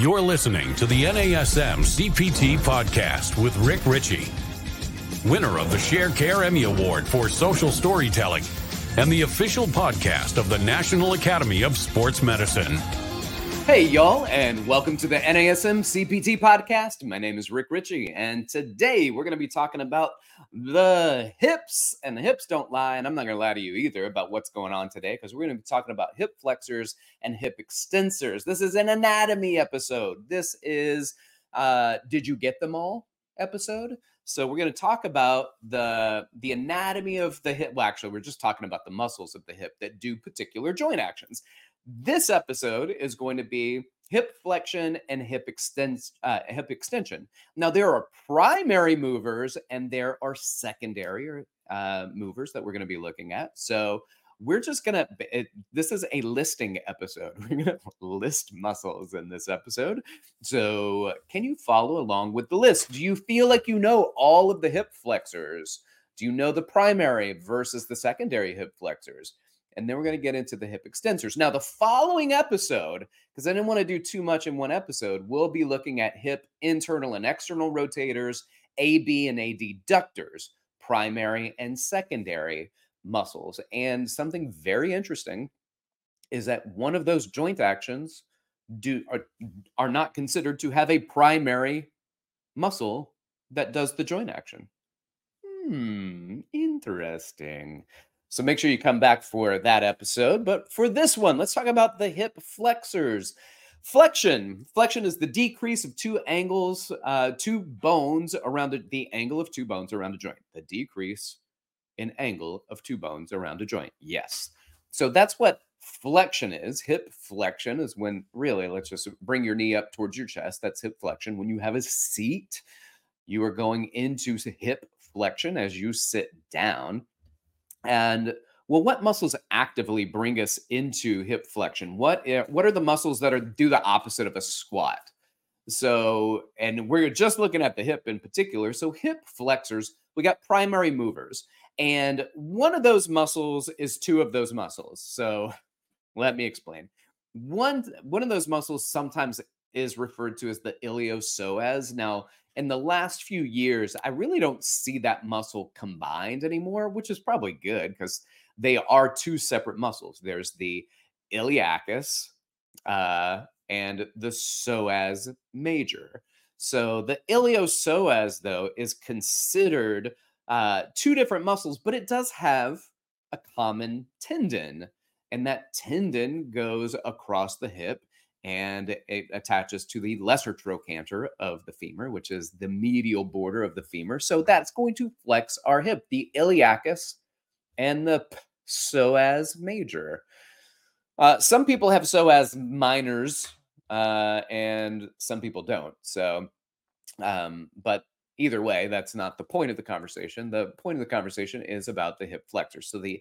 You're listening to the NASM CPT podcast with Rick Richey, winner of the Sharecare Emmy Award for Social Storytelling and the official podcast of the National Academy of Sports Medicine. Hey, y'all, and welcome to the NASM CPT podcast. My name is Rick Richey, and today we're going to be talking about the hips, and the hips don't lie. And I'm not going to lie to you either about what's going on today because we're going to be talking about hip flexors and hip extensors. This is an anatomy episode. This is uh, Did You Get Them All episode. So we're going to talk about the the anatomy of the hip. Well, actually, we're just talking about the muscles of the hip that do particular joint actions. This episode is going to be hip flexion and hip extens uh, hip extension. Now there are primary movers and there are secondary uh, movers that we're going to be looking at. So we're just gonna it, this is a listing episode. We're gonna list muscles in this episode. So can you follow along with the list? Do you feel like you know all of the hip flexors? Do you know the primary versus the secondary hip flexors and then we're going to get into the hip extensors. Now, the following episode, because I didn't want to do too much in one episode, we'll be looking at hip internal and external rotators, AB and adductors, primary and secondary muscles. And something very interesting is that one of those joint actions do are, are not considered to have a primary muscle that does the joint action. Hmm, interesting. So make sure you come back for that episode. But for this one, let's talk about the hip flexors. Flexion. Flexion is the decrease of two angles, uh, two bones around the, the angle of two bones around a joint. The decrease in angle of two bones around a joint. Yes. So that's what flexion is. Hip flexion is when really, let's just bring your knee up towards your chest. That's hip flexion. When you have a seat, you are going into hip flexion as you sit down. And well, what muscles actively bring us into hip flexion? What eh, what are the muscles that are do the opposite of a squat? So, and we're just looking at the hip in particular. So, hip flexors, we got primary movers, and one of those muscles is two of those muscles. So, let me explain. One one of those muscles sometimes is referred to as the iliopsoas. Now, in the last few years, I really don't see that muscle combined anymore, which is probably good because they are two separate muscles. There's the iliacus uh, and the psoas major. So the iliopsoas, though, is considered uh, two different muscles, but it does have a common tendon. And that tendon goes across the hip and it attaches to the lesser trochanter of the femur, which is the medial border of the femur. So that's going to flex our hip, the iliacus and the psoas major. Uh, some people have psoas minors, uh, and some people don't. So, um, but either way, that's not the point of the conversation. The point of the conversation is about the hip flexor. So the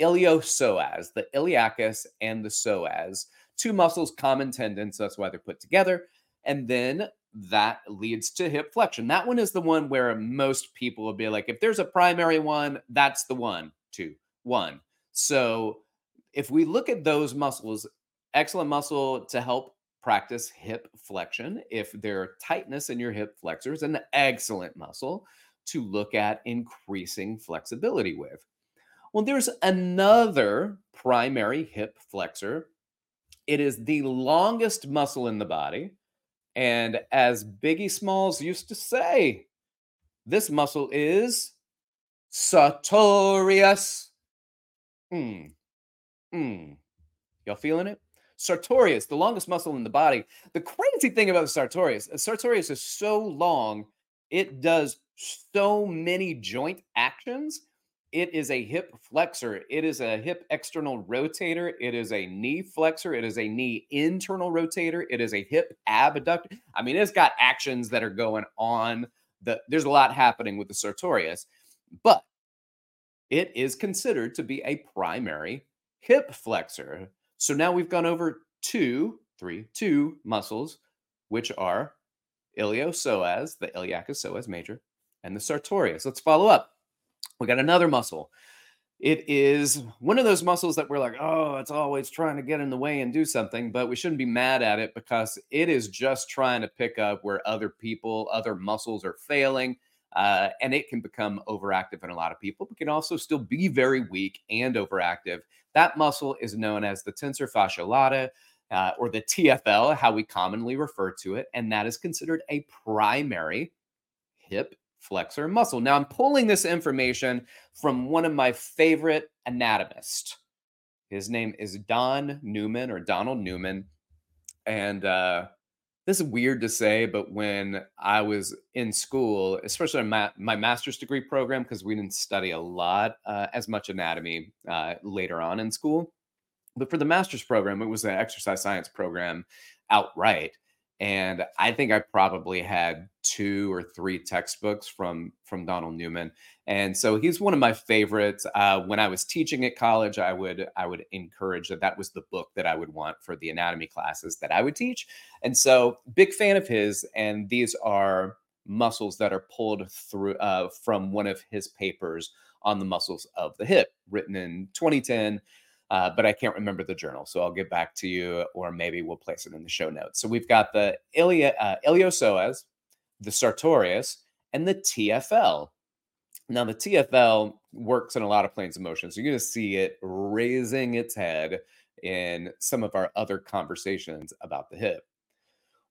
iliopsoas, the iliacus and the psoas two muscles, common tendons. That's why they're put together. And then that leads to hip flexion. That one is the one where most people will be like, if there's a primary one, that's the one, two, one. So if we look at those muscles, excellent muscle to help practice hip flexion. If there are tightness in your hip flexors, an excellent muscle to look at increasing flexibility with. Well, there's another primary hip flexor it is the longest muscle in the body. And as Biggie Smalls used to say, this muscle is sartorius. Hmm. Hmm. Y'all feeling it? Sartorius, the longest muscle in the body. The crazy thing about the sartorius, sartorius is so long, it does so many joint actions it is a hip flexor. It is a hip external rotator. It is a knee flexor. It is a knee internal rotator. It is a hip abductor. I mean, it's got actions that are going on. The, there's a lot happening with the sartorius, but it is considered to be a primary hip flexor. So now we've gone over two, three, two muscles, which are iliopsoas, the iliacus psoas major, and the sartorius. Let's follow up. We got another muscle. it is one of those muscles that we're like, oh, it's always trying to get in the way and do something, but we shouldn't be mad at it because it is just trying to pick up where other people, other muscles are failing. Uh, and it can become overactive in a lot of people, but can also still be very weak and overactive. That muscle is known as the tensor fasciae latae, uh, or the TFL, how we commonly refer to it, and that is considered a primary hip flexor muscle. Now, I'm pulling this information from one of my favorite anatomists. His name is Don Neumann or Donald Neumann. And uh, this is weird to say, but when I was in school, especially my, my master's degree program, because we didn't study a lot uh, as much anatomy uh, later on in school, but for the master's program, it was an exercise science program outright and i think i probably had two or three textbooks from from donald neumann and so he's one of my favorites. Uh, when i was teaching at college i would i would encourage that that was the book that i would want for the anatomy classes that i would teach and so big fan of his and these are muscles that are pulled through uh, from one of his papers on the muscles of the hip written in 2010 uh, but I can't remember the journal. So I'll get back to you, or maybe we'll place it in the show notes. So we've got the Ilia, uh, iliopsoas, the sartorius, and the TFL. Now, the TFL works in a lot of planes of motion. So you're going to see it raising its head in some of our other conversations about the hip.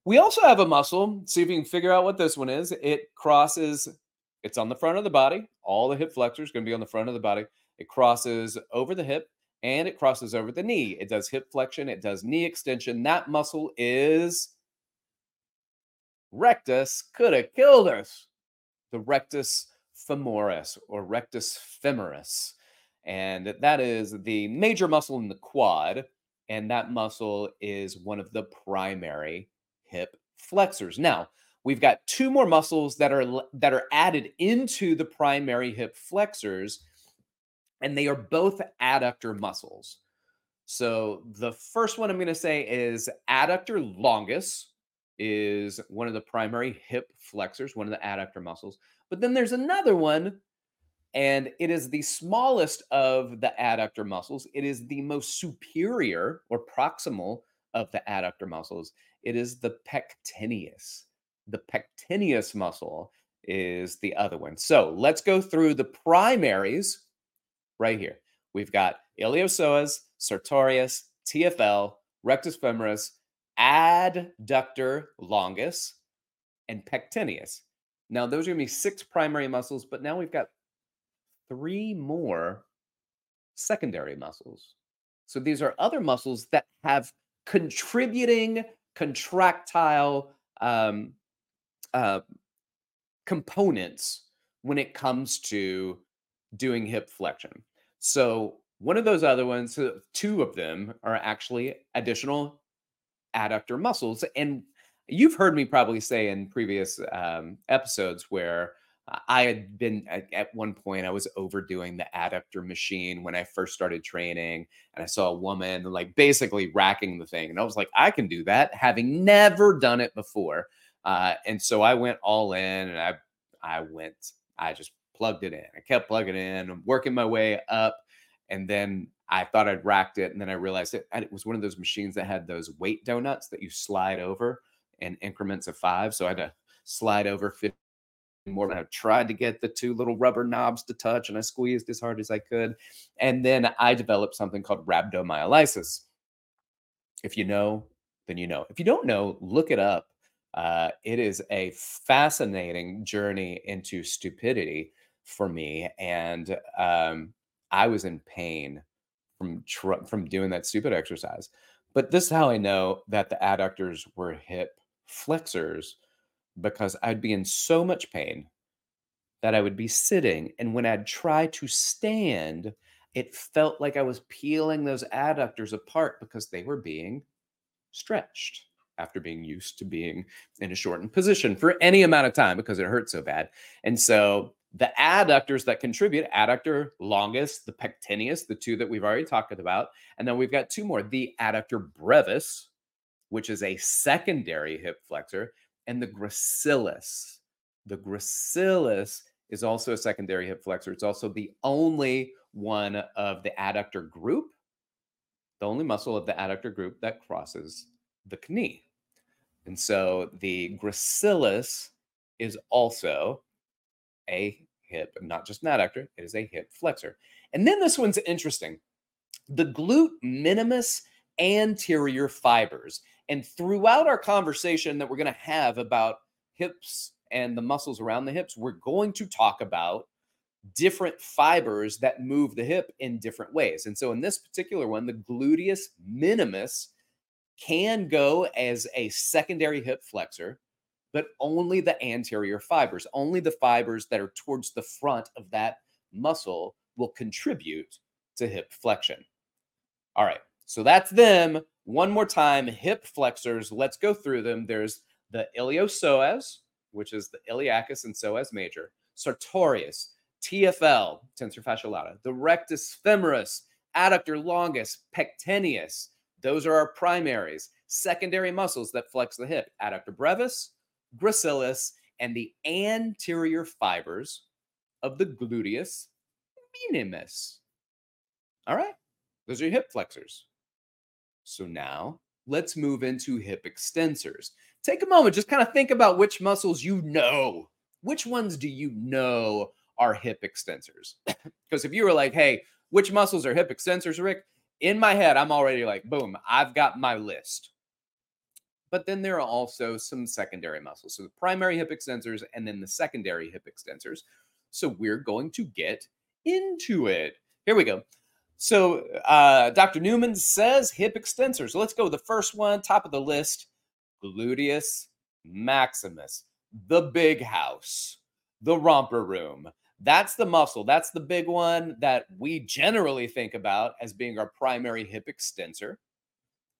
We also have a muscle. See if you can figure out what this one is. It crosses, it's on the front of the body. All the hip flexors going to be on the front of the body. It crosses over the hip and it crosses over the knee. It does hip flexion, it does knee extension. That muscle is rectus, could have killed us. The rectus femoris or rectus femoris. And that is the major muscle in the quad. And that muscle is one of the primary hip flexors. Now, we've got two more muscles that are that are added into the primary hip flexors and they are both adductor muscles. So the first one I'm going to say is adductor longus is one of the primary hip flexors, one of the adductor muscles. But then there's another one and it is the smallest of the adductor muscles. It is the most superior or proximal of the adductor muscles. It is the pectineus. The pectineus muscle is the other one. So let's go through the primaries right here. We've got iliopsoas, sartorius, TFL, rectus femoris, adductor longus, and pectineus. Now, those are going to be six primary muscles, but now we've got three more secondary muscles. So these are other muscles that have contributing contractile um, uh, components when it comes to doing hip flexion. So one of those other ones, two of them are actually additional adductor muscles. And you've heard me probably say in previous um, episodes where I had been at, at, one point, I was overdoing the adductor machine when I first started training. And I saw a woman like basically racking the thing. And I was like, I can do that, having never done it before. Uh, and so I went all in and I, I went, I just plugged it in. I kept plugging it in, I'm working my way up. And then I thought I'd racked it. And then I realized it, it was one of those machines that had those weight donuts that you slide over in increments of five. So I had to slide over 50 more. I tried to get the two little rubber knobs to touch and I squeezed as hard as I could. And then I developed something called rhabdomyolysis. If you know, then you know. If you don't know, look it up. Uh, it is a fascinating journey into stupidity for me, and um, I was in pain from tr- from doing that stupid exercise. But this is how I know that the adductors were hip flexors because I'd be in so much pain that I would be sitting, and when I'd try to stand, it felt like I was peeling those adductors apart because they were being stretched after being used to being in a shortened position for any amount of time because it hurt so bad. And so the adductors that contribute adductor longus, the pectineus, the two that we've already talked about. And then we've got two more the adductor brevis, which is a secondary hip flexor, and the gracilis. The gracilis is also a secondary hip flexor. It's also the only one of the adductor group, the only muscle of the adductor group that crosses the knee. And so the gracilis is also a hip, not just an adductor, it is a hip flexor. And then this one's interesting. The glute minimus anterior fibers. And throughout our conversation that we're going to have about hips and the muscles around the hips, we're going to talk about different fibers that move the hip in different ways. And so in this particular one, the gluteus minimus can go as a secondary hip flexor, but only the anterior fibers, only the fibers that are towards the front of that muscle will contribute to hip flexion. All right, so that's them. One more time hip flexors. Let's go through them. There's the iliopsoas, which is the iliacus and psoas major, sartorius, TFL, tensor fasciae lata, the rectus femoris, adductor longus, pectineus. Those are our primaries. Secondary muscles that flex the hip, adductor brevis, gracilis, and the anterior fibers of the gluteus minimus. All right, those are your hip flexors. So now let's move into hip extensors. Take a moment, just kind of think about which muscles you know. Which ones do you know are hip extensors. Because if you were like, hey, which muscles are hip extensors, Rick? In my head, I'm already like, boom, I've got my list. But then there are also some secondary muscles. So the primary hip extensors and then the secondary hip extensors. So we're going to get into it. Here we go. So uh, Dr. Neumann says hip extensors. Let's go. The first one, top of the list, gluteus maximus, the big house, the romper room, that's the muscle. That's the big one that we generally think about as being our primary hip extensor.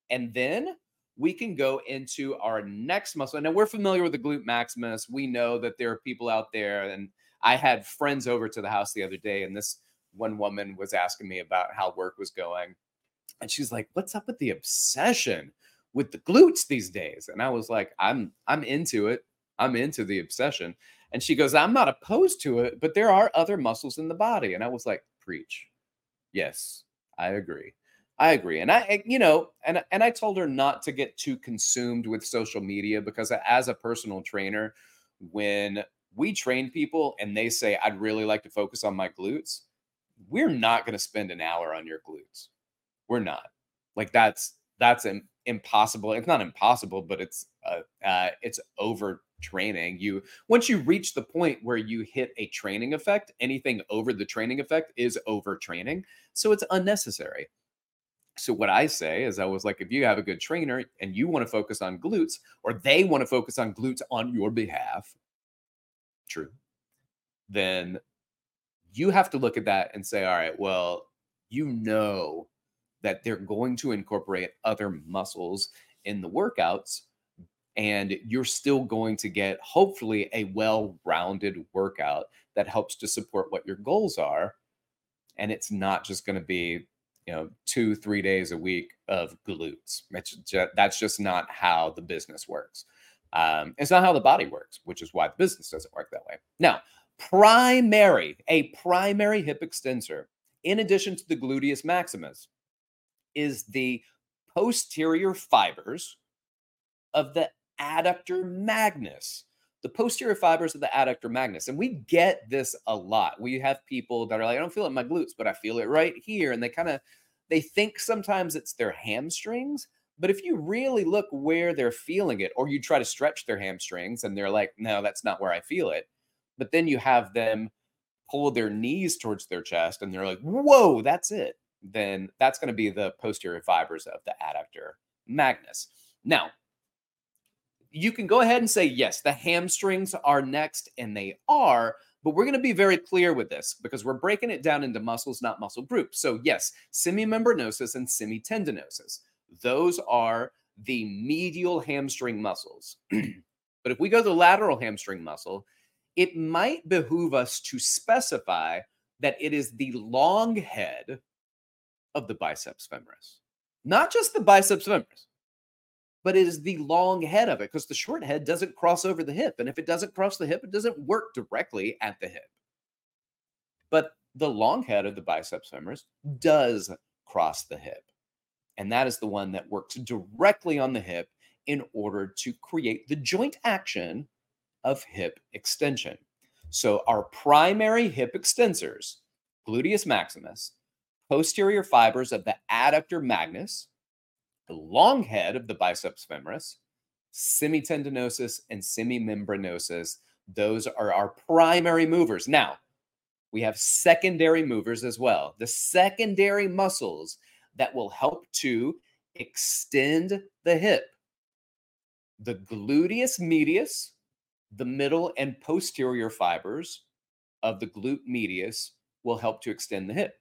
And then we can go into our next muscle. Now we're familiar with the glute maximus. We know that there are people out there, and I had friends over to the house the other day, and this one woman was asking me about how work was going. And she's like, What's up with the obsession with the glutes these days? And I was like, I'm I'm into it. I'm into the obsession. And she goes, I'm not opposed to it, but there are other muscles in the body. And I was like, preach. Yes, I agree. I agree. And I, you know, and and I told her not to get too consumed with social media because as a personal trainer, when we train people and they say, I'd really like to focus on my glutes, we're not going to spend an hour on your glutes. We're not. Like that's that's impossible. It's not impossible, but it's uh, uh it's over training you once you reach the point where you hit a training effect anything over the training effect is over training so it's unnecessary so what i say is i was like if you have a good trainer and you want to focus on glutes or they want to focus on glutes on your behalf true. then you have to look at that and say all right well you know that they're going to incorporate other muscles in the workouts and you're still going to get hopefully a well-rounded workout that helps to support what your goals are and it's not just going to be you know two three days a week of glutes. Just, that's just not how the business works. Um, it's not how the body works which is why the business doesn't work that way. Now primary a primary hip extensor in addition to the gluteus maximus is the posterior fibers of the adductor magnus, the posterior fibers of the adductor magnus. And we get this a lot. We have people that are like, I don't feel it in my glutes, but I feel it right here. And they kind of they think sometimes it's their hamstrings. But if you really look where they're feeling it, or you try to stretch their hamstrings and they're like, no, that's not where I feel it. But then you have them pull their knees towards their chest and they're like, whoa, that's it. Then that's going to be the posterior fibers of the adductor magnus. Now, you can go ahead and say, yes, the hamstrings are next, and they are. But we're going to be very clear with this because we're breaking it down into muscles, not muscle groups. So, yes, semimembranosus and semitendinosus. Those are the medial hamstring muscles. but if we go to the lateral hamstring muscle, it might behoove us to specify that it is the long head of the biceps femoris, not just the biceps femoris but it is the long head of it because the short head doesn't cross over the hip. And if it doesn't cross the hip, it doesn't work directly at the hip. But the long head of the biceps femoris does cross the hip. And that is the one that works directly on the hip in order to create the joint action of hip extension. So, our primary hip extensors, gluteus maximus, posterior fibers of the adductor magnus, the long head of the biceps femoris, semitendinosus, and semimembranosus, those are our primary movers. Now, we have secondary movers as well. The secondary muscles that will help to extend the hip. The gluteus medius, the middle and posterior fibers of the glute medius will help to extend the hip.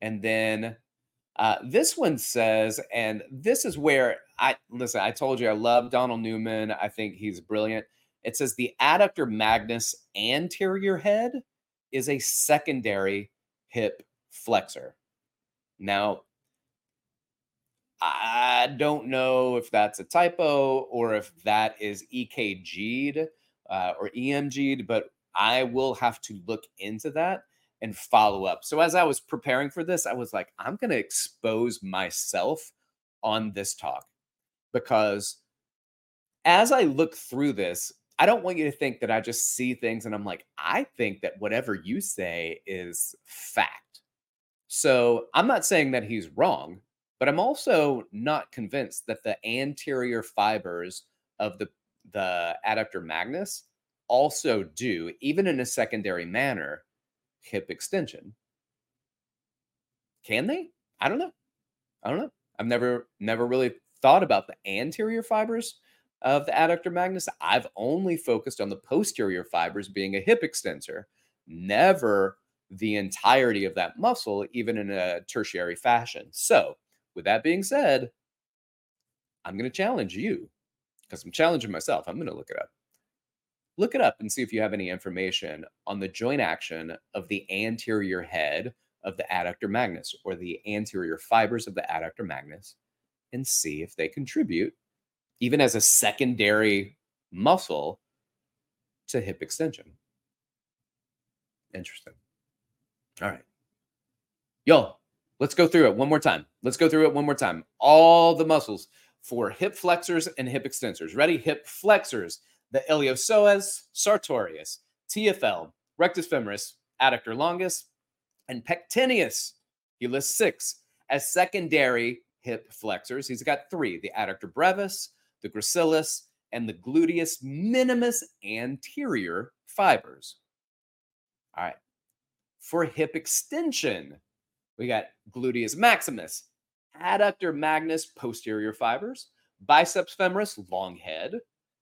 And then uh, this one says, and this is where I listen, I told you I love Donald Neumann. I think he's brilliant. It says the adductor magnus anterior head is a secondary hip flexor. Now, I don't know if that's a typo or if that is EKG'd uh, or EMG'd, but I will have to look into that and follow up. So as I was preparing for this, I was like, I'm going to expose myself on this talk because as I look through this, I don't want you to think that I just see things and I'm like, I think that whatever you say is fact. So I'm not saying that he's wrong, but I'm also not convinced that the anterior fibers of the, the adductor magnus also do, even in a secondary manner, hip extension. Can they? I don't know. I don't know. I've never never really thought about the anterior fibers of the adductor magnus. I've only focused on the posterior fibers being a hip extensor, never the entirety of that muscle, even in a tertiary fashion. So, with that being said, I'm going to challenge you because I'm challenging myself. I'm going to look it up. Look it up and see if you have any information on the joint action of the anterior head of the adductor magnus or the anterior fibers of the adductor magnus and see if they contribute even as a secondary muscle to hip extension. Interesting. All right. Yo, let's go through it one more time. Let's go through it one more time. All the muscles for hip flexors and hip extensors. Ready? Hip flexors, the iliopsoas, sartorius, TFL, rectus femoris, adductor longus, and pectineus. He lists six as secondary hip flexors. He's got three the adductor brevis, the gracilis, and the gluteus minimus anterior fibers. All right. For hip extension, we got gluteus maximus, adductor magnus posterior fibers, biceps femoris long head,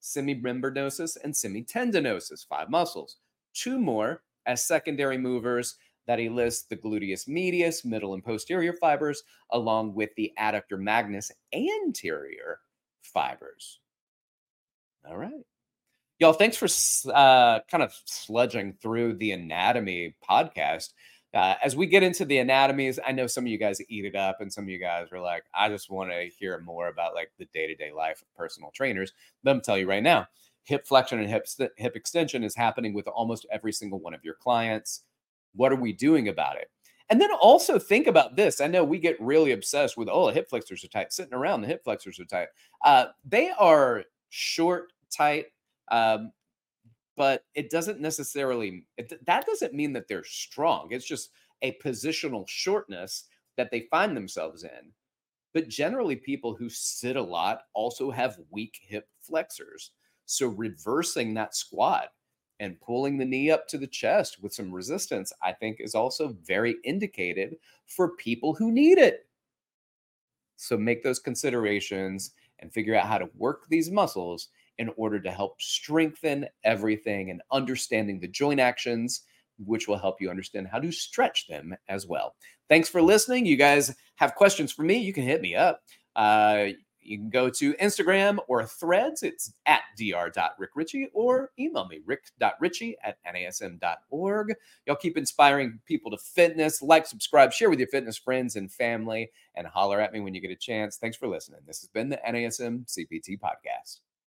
semimembranosus, and semitendinosus, five muscles. Two more as secondary movers that he lists the gluteus medius, middle and posterior fibers, along with the adductor magnus anterior fibers. All right. Y'all, thanks for uh, kind of sludging through the anatomy podcast. Uh, as we get into the anatomies, I know some of you guys eat it up, and some of you guys are like, I just want to hear more about like the day to day life of personal trainers. Let me tell you right now hip flexion and hip, hip extension is happening with almost every single one of your clients. What are we doing about it? And then also think about this. I know we get really obsessed with, oh, the hip flexors are tight, sitting around, the hip flexors are tight. Uh, they are short, tight, um, but it doesn't necessarily, it, that doesn't mean that they're strong. It's just a positional shortness that they find themselves in. But generally, people who sit a lot also have weak hip flexors. So reversing that squat and pulling the knee up to the chest with some resistance, I think is also very indicated for people who need it. So make those considerations and figure out how to work these muscles in order to help strengthen everything and understanding the joint actions, which will help you understand how to stretch them as well. Thanks for listening. You guys have questions for me, you can hit me up. Uh, you can go to Instagram or threads. It's at dr.rickrichey or email me, rick.richey at nasm.org. Y'all keep inspiring people to fitness. Like, subscribe, share with your fitness friends and family, and holler at me when you get a chance. Thanks for listening. This has been the NASM CPT podcast.